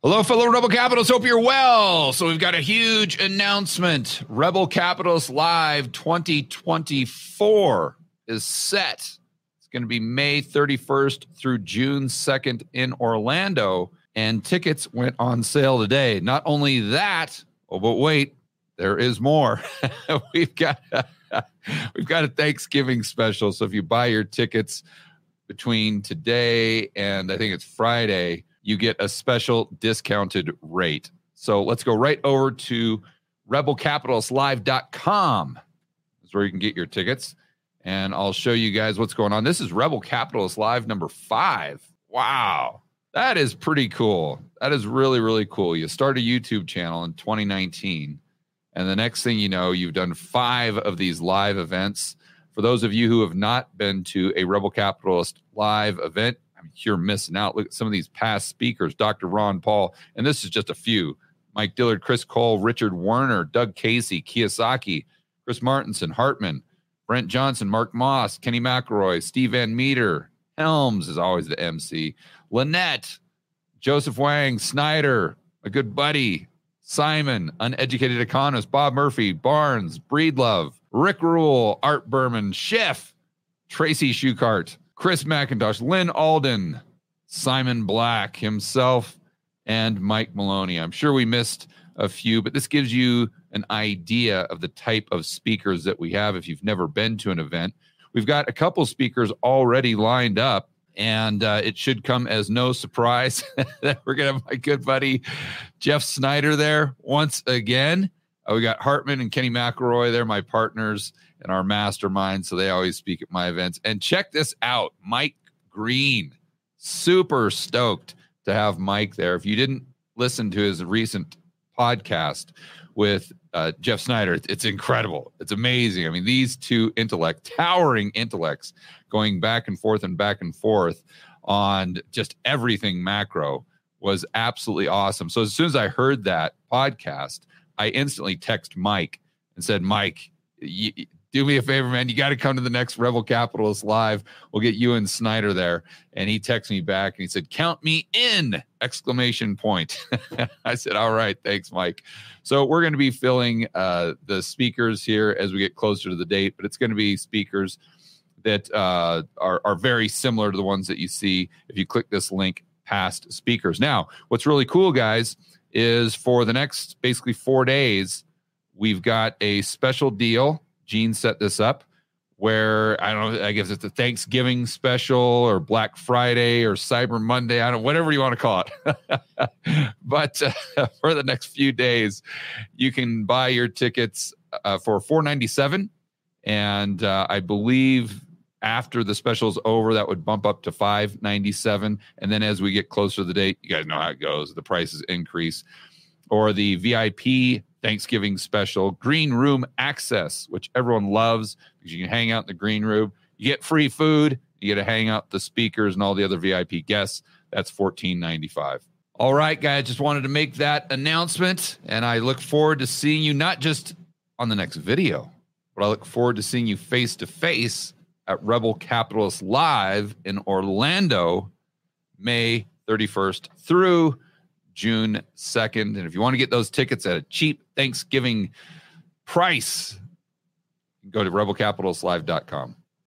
Hello, fellow Rebel Capitalists. Hope you're well. So, we've got a huge announcement. Rebel Capitalist Live 2024 is set. It's going to be May 31st through June 2nd in Orlando, and tickets went on sale today. Not only that, oh, but wait, there is more. we've got we've got a Thanksgiving special. So, if you buy your tickets between today and I think it's Friday, you get a special discounted rate. So let's go right over to rebelcapitalistlive.com. That's where you can get your tickets. And I'll show you guys what's going on. This is Rebel Capitalist Live number five. Wow. That is pretty cool. That is really, really cool. You start a YouTube channel in 2019. And the next thing you know, you've done five of these live events. For those of you who have not been to a Rebel Capitalist live event, I mean, you're missing out. Look at some of these past speakers Dr. Ron Paul, and this is just a few Mike Dillard, Chris Cole, Richard Werner, Doug Casey, Kiyosaki, Chris Martenson, Hartman, Brent Johnson, Mark Moss, Kenny McElroy, Steve Van Metre, Helms is always the MC, Lynette, Joseph Wang, Snyder, a good buddy, Simon, uneducated economist, Bob Murphy, Barnes, Breedlove, Rick Rule, Art Berman, Schiff, Tracy Shuchart, Chris MacIntosh, Lyn Alden, Simon Black himself, and Mike Maloney. I'm sure we missed a few, but this gives you an idea of the type of speakers that we have if you've never been to an event. We've got a couple speakers already lined up, and uh, it should come as no surprise that we're going to have my good buddy Jeff Snyder there once again. Uh, we got Hartman and Kenny McElroy. They're my partners in our mastermind. So they always speak at my events. And check this out Mike Green. Super stoked to have Mike there. If you didn't listen to his recent podcast with uh, Jeff Snyder, it's incredible. It's amazing. I mean, these two intellect, towering intellects, going back and forth and back and forth on just everything macro was absolutely awesome. So as soon as I heard that podcast, I instantly text Mike and said, Mike, do me a favor, man. You got to come to the next Rebel Capitalist live. We'll get you and Snyder there. And he texted me back and he said, "Count me in!" Exclamation point. I said, "All right, thanks, Mike." So we're going to be filling uh, the speakers here as we get closer to the date, but it's going to be speakers that uh, are are very similar to the ones that you see if you click this link. Past speakers. Now, what's really cool, guys, is for the next basically four days, we've got a special deal. Gene set this up where I don't know, I guess it's a Thanksgiving special or Black Friday or Cyber Monday, I don't whatever you want to call it. but uh, for the next few days, you can buy your tickets uh, for 497 and uh, I believe after the special is over that would bump up to 597 and then as we get closer to the date, you guys know how it goes, the prices increase or the VIP Thanksgiving special, green room access, which everyone loves because you can hang out in the green room. You get free food, you get to hang out the speakers and all the other VIP guests. That's $14.95. All right, guys, just wanted to make that announcement. And I look forward to seeing you not just on the next video, but I look forward to seeing you face to face at Rebel Capitalist Live in Orlando, May 31st through June 2nd. And if you want to get those tickets at a cheap Thanksgiving price, go to rebelcapitalistlive.com.